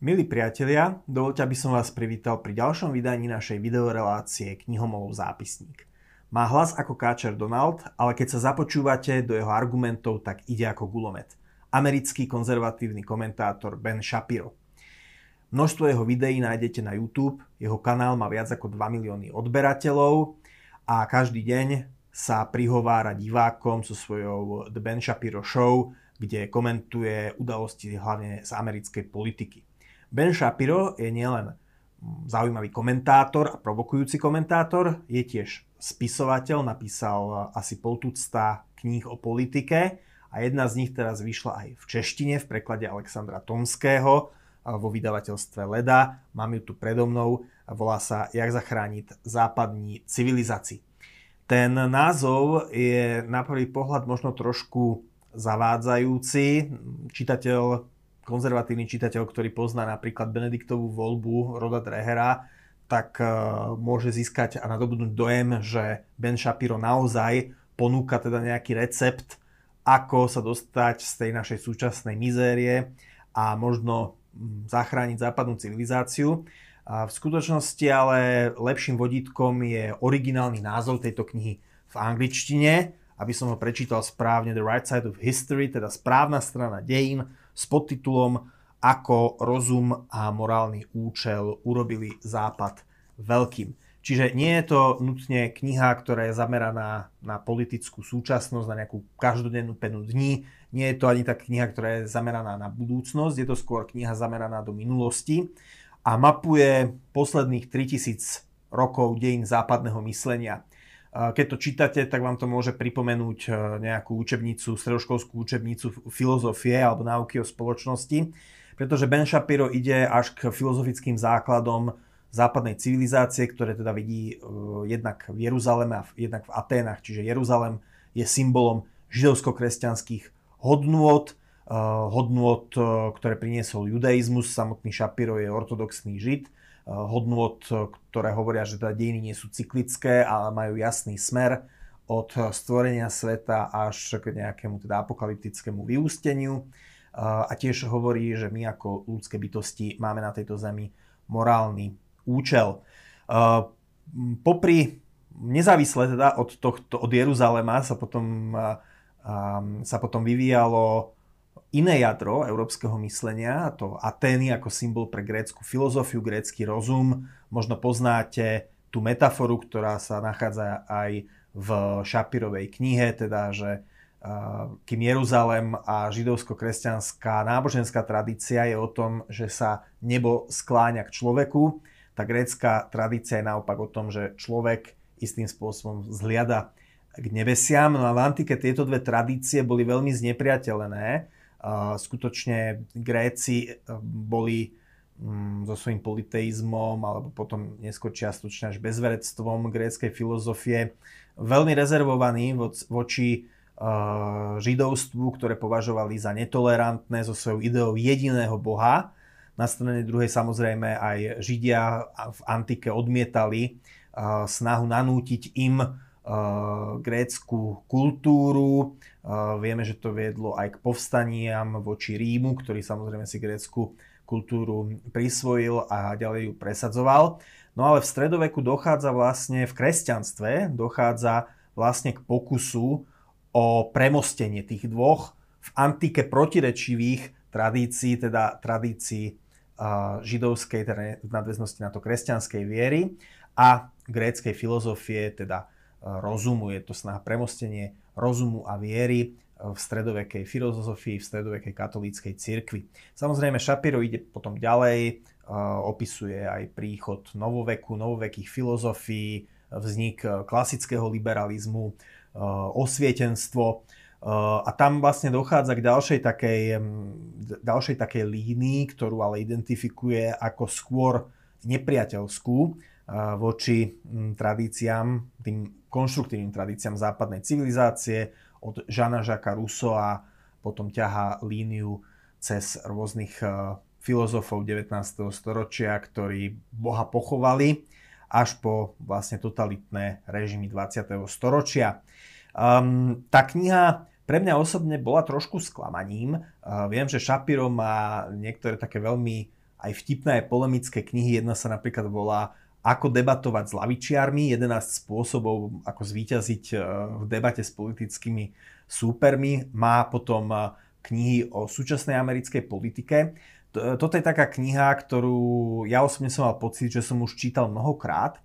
Milí priatelia, dovolte, aby som vás privítal pri ďalšom vydaní našej videorelácie Knihomolov zápisník. Má hlas ako káčer Donald, ale keď sa započúvate do jeho argumentov, tak ide ako gulomet. Americký konzervatívny komentátor Ben Shapiro. Množstvo jeho videí nájdete na YouTube, jeho kanál má viac ako 2 milióny odberateľov a každý deň sa prihovára divákom so svojou The Ben Shapiro Show, kde komentuje udalosti hlavne z americkej politiky. Ben Shapiro je nielen zaujímavý komentátor a provokujúci komentátor, je tiež spisovateľ, napísal asi poltucta kníh o politike a jedna z nich teraz vyšla aj v češtine v preklade Alexandra Tomského vo vydavateľstve Leda. Mám ju tu predo mnou volá sa Jak zachrániť západní civilizácii. Ten názov je na prvý pohľad možno trošku zavádzajúci. Čitateľ konzervatívny čitateľ, ktorý pozná napríklad Benediktovú voľbu Roda Drehera, tak e, môže získať a nadobudnúť dojem, že Ben Shapiro naozaj ponúka teda nejaký recept, ako sa dostať z tej našej súčasnej mizérie a možno zachrániť západnú civilizáciu. A v skutočnosti ale lepším vodítkom je originálny názov tejto knihy v angličtine, aby som ho prečítal správne The Right Side of History, teda správna strana dejín, s podtitulom Ako rozum a morálny účel urobili Západ veľkým. Čiže nie je to nutne kniha, ktorá je zameraná na politickú súčasnosť, na nejakú každodennú penu dní. Nie je to ani tak kniha, ktorá je zameraná na budúcnosť, je to skôr kniha zameraná do minulosti a mapuje posledných 3000 rokov dejín západného myslenia. Keď to čítate, tak vám to môže pripomenúť e, nejakú učebnicu, stredoškolskú učebnicu filozofie alebo náuky o spoločnosti, pretože Ben Shapiro ide až k filozofickým základom západnej civilizácie, ktoré teda vidí uh, jednak v Jeruzaleme a jednak v Aténach. Čiže Jeruzalem je symbolom židovsko-kresťanských hodnôt, uh, hodnôt, ktoré priniesol judaizmus. Samotný Shapiro je ortodoxný žid hodnot, ktoré hovoria, že teda dejiny nie sú cyklické, ale majú jasný smer od stvorenia sveta až k nejakému teda apokalyptickému vyústeniu. A tiež hovorí, že my ako ľudské bytosti máme na tejto zemi morálny účel. Popri nezávisle teda od, tohto, od Jeruzalema sa potom, sa potom vyvíjalo iné jadro európskeho myslenia, to Atény ako symbol pre grécku filozofiu, grécky rozum. Možno poznáte tú metaforu, ktorá sa nachádza aj v Šapirovej knihe, teda, že kým Jeruzalem a židovsko-kresťanská náboženská tradícia je o tom, že sa nebo skláňa k človeku, tá grécka tradícia je naopak o tom, že človek istým spôsobom zhliada k nebesiam. No a v antike tieto dve tradície boli veľmi znepriateľené skutočne Gréci e, boli mm, so svojím politeizmom alebo potom neskôr čiastočne až bezverectvom gréckej filozofie veľmi rezervovaní voči e, židovstvu, ktoré považovali za netolerantné so svojou ideou jediného boha. Na strane druhej samozrejme aj Židia v antike odmietali snahu nanútiť im grécku kultúru, Vieme, že to viedlo aj k povstaniam voči Rímu, ktorý samozrejme si grécku kultúru prisvojil a ďalej ju presadzoval. No ale v stredoveku dochádza vlastne, v kresťanstve dochádza vlastne k pokusu o premostenie tých dvoch v antike protirečivých tradícií, teda tradícií židovskej, teda v nadväznosti na to kresťanskej viery a gréckej filozofie, teda rozumu. Je to snaha premostenie rozumu a viery v stredovekej filozofii, v stredovekej katolíckej cirkvi. Samozrejme, Shapiro ide potom ďalej, opisuje aj príchod novoveku, novovekých filozofií, vznik klasického liberalizmu, osvietenstvo. A tam vlastne dochádza k ďalšej takej, ďalšej takej línii, ktorú ale identifikuje ako skôr nepriateľskú voči tradíciám, tým konštruktívnym tradíciám západnej civilizácie od Žana Žaka a potom ťaha líniu cez rôznych e, filozofov 19. storočia, ktorí Boha pochovali až po vlastne totalitné režimy 20. storočia. Um, tá kniha pre mňa osobne bola trošku sklamaním. Uh, viem, že Shapiro má niektoré také veľmi aj vtipné, aj polemické knihy. Jedna sa napríklad volá Ako debatovať s lavičiarmi, 11 spôsobov, ako zvíťaziť e, v debate s politickými súpermi. Má potom e, knihy o súčasnej americkej politike. Toto je taká kniha, ktorú ja osobne som mal pocit, že som už čítal mnohokrát.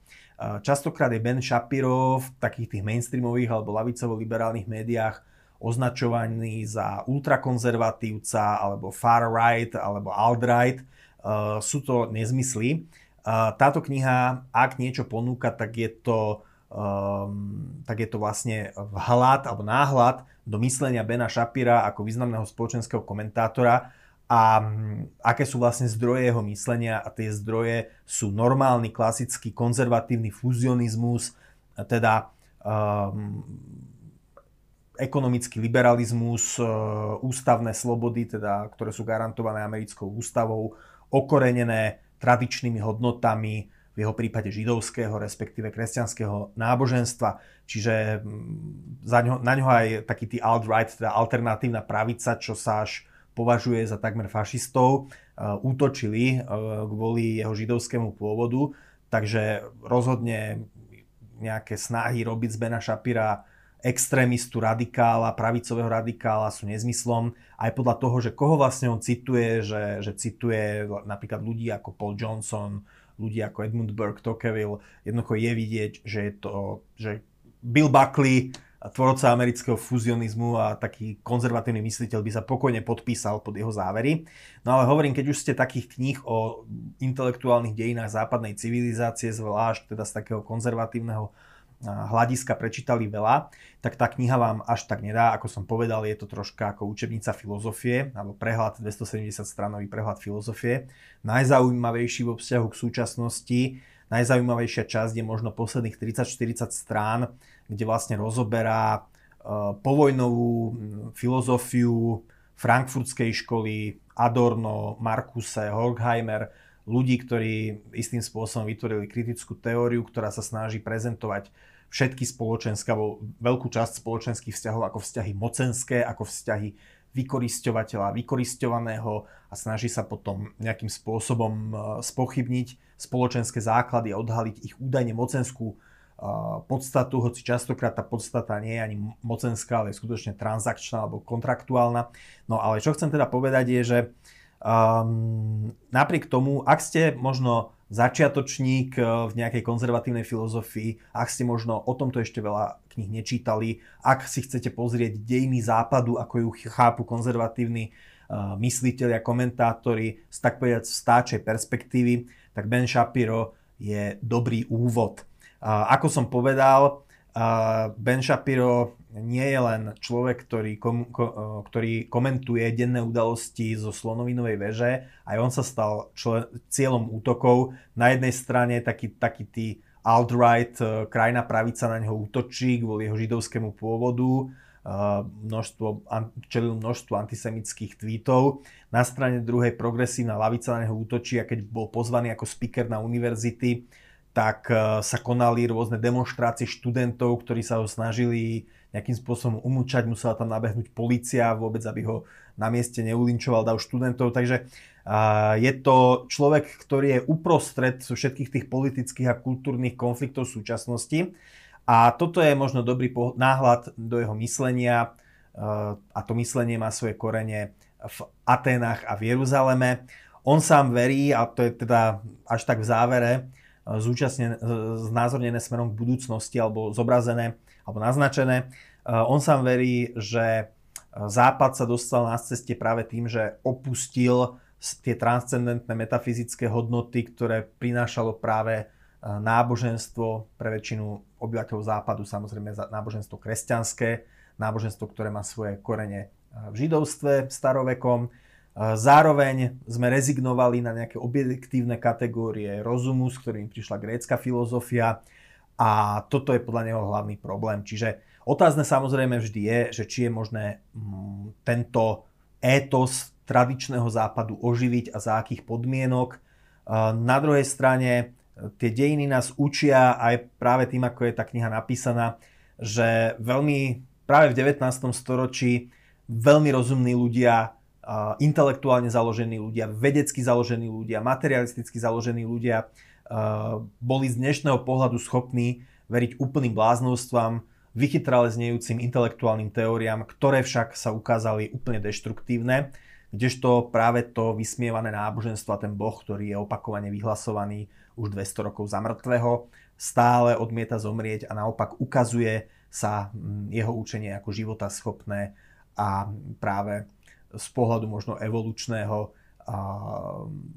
Častokrát je Ben Shapiro v takých tých mainstreamových alebo lavicovo-liberálnych médiách označovaný za ultrakonzervatívca alebo far right alebo alt-right sú to nezmysly. Táto kniha, ak niečo ponúka, tak je to, um, tak je to vlastne vhľad alebo náhľad do myslenia Bena Shapira ako významného spoločenského komentátora. A um, aké sú vlastne zdroje jeho myslenia? A tie zdroje sú normálny, klasický, konzervatívny fuzionizmus, teda um, ekonomický liberalizmus, uh, ústavné slobody, teda, ktoré sú garantované americkou ústavou, okorenené tradičnými hodnotami, v jeho prípade židovského, respektíve kresťanského náboženstva. Čiže mm, za ňo, na ňo aj taký tý alt-right, teda alternatívna pravica, čo sa až považuje za takmer fašistov, uh, útočili uh, kvôli jeho židovskému pôvodu. Takže rozhodne nejaké snahy robiť z Bena Shapira extrémistu radikála, pravicového radikála sú nezmyslom. Aj podľa toho, že koho vlastne on cituje, že, že cituje napríklad ľudí ako Paul Johnson, ľudí ako Edmund Burke, Tocqueville, jednoducho je vidieť, že je to, že Bill Buckley, tvorca amerického fuzionizmu a taký konzervatívny mysliteľ by sa pokojne podpísal pod jeho závery. No ale hovorím, keď už ste takých kníh o intelektuálnych dejinách západnej civilizácie, zvlášť teda z takého konzervatívneho hľadiska prečítali veľa, tak tá kniha vám až tak nedá. Ako som povedal, je to troška ako učebnica filozofie, alebo prehľad, 270 stranový prehľad filozofie. Najzaujímavejší vo vzťahu k súčasnosti, najzaujímavejšia časť je možno posledných 30-40 strán, kde vlastne rozoberá e, povojnovú filozofiu frankfurtskej školy, Adorno, Markuse, Horkheimer, ľudí, ktorí istým spôsobom vytvorili kritickú teóriu, ktorá sa snaží prezentovať všetky spoločenské, alebo veľkú časť spoločenských vzťahov ako vzťahy mocenské, ako vzťahy vykorisťovateľa, vykoristovaného a snaží sa potom nejakým spôsobom e, spochybniť spoločenské základy a odhaliť ich údajne mocenskú e, podstatu, hoci častokrát tá podstata nie je ani mocenská, ale je skutočne transakčná alebo kontraktuálna. No ale čo chcem teda povedať je, že Um, napriek tomu, ak ste možno začiatočník eh, v nejakej konzervatívnej filozofii, ak ste možno o tomto ešte veľa kníh nečítali, ak si chcete pozrieť dejiny západu, ako ju chápu konzervatívni uh, mysliteľi a komentátori z tak povedať stáčej perspektívy, tak Ben Shapiro je dobrý úvod. Uh, ako som povedal, uh, Ben Shapiro nie je len človek, ktorý, kom, ko, e, ktorý komentuje denné udalosti zo Slonovinovej veže, aj on sa stal člen, cieľom útokov. Na jednej strane taký, taký tý alt-right, e, krajná pravica na neho útočí kvôli jeho židovskému pôvodu, e, množstvo, čelil množstvo antisemických tweetov. Na strane druhej progresívna lavica na neho útočí a keď bol pozvaný ako speaker na univerzity, tak sa konali rôzne demonstrácie študentov, ktorí sa ho snažili nejakým spôsobom umúčať, musela tam nabehnúť policia vôbec, aby ho na mieste neulinčoval dav študentov. Takže je to človek, ktorý je uprostred všetkých tých politických a kultúrnych konfliktov súčasnosti. A toto je možno dobrý náhľad do jeho myslenia a to myslenie má svoje korene v Aténach a v Jeruzaleme. On sám verí, a to je teda až tak v závere, zúčastne, znázornené smerom k budúcnosti alebo zobrazené alebo naznačené. Eh, on sám verí, že eh, Západ sa dostal na ceste práve tým, že opustil tie transcendentné metafyzické hodnoty, ktoré prinášalo práve eh, náboženstvo pre väčšinu obyvateľov Západu, samozrejme náboženstvo kresťanské, náboženstvo, ktoré má svoje korene v židovstve starovekom. Zároveň sme rezignovali na nejaké objektívne kategórie rozumu, s ktorým prišla grécka filozofia a toto je podľa neho hlavný problém. Čiže otázne samozrejme vždy je, že či je možné mm, tento étos tradičného západu oživiť a za akých podmienok. Na druhej strane tie dejiny nás učia aj práve tým, ako je tá kniha napísaná, že veľmi práve v 19. storočí veľmi rozumní ľudia intelektuálne založení ľudia, vedecky založení ľudia, materialisticky založení ľudia boli z dnešného pohľadu schopní veriť úplným bláznostvám, vychytrale znejúcim intelektuálnym teóriám, ktoré však sa ukázali úplne deštruktívne, kdežto práve to vysmievané náboženstvo a ten boh, ktorý je opakovane vyhlasovaný už 200 rokov za mŕtvého, stále odmieta zomrieť a naopak ukazuje sa mm, jeho učenie ako života schopné a práve z pohľadu možno evolučného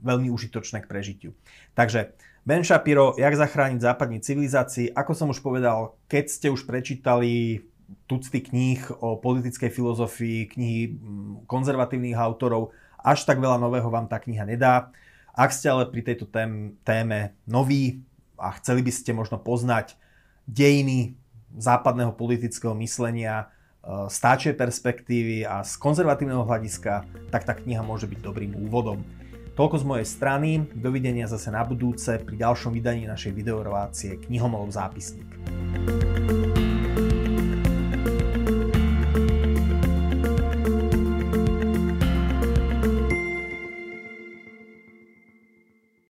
veľmi užitočné k prežitiu. Takže Ben Shapiro, jak zachrániť západní civilizácii, ako som už povedal, keď ste už prečítali tucty kníh o politickej filozofii, knihy mm, konzervatívnych autorov, až tak veľa nového vám tá kniha nedá. Ak ste ale pri tejto tém, téme noví a chceli by ste možno poznať dejiny západného politického myslenia, z táčej perspektívy a z konzervatívneho hľadiska, tak tá kniha môže byť dobrým úvodom. Toľko z mojej strany, dovidenia zase na budúce pri ďalšom vydaní našej videorelácie Knihomolov zápisník.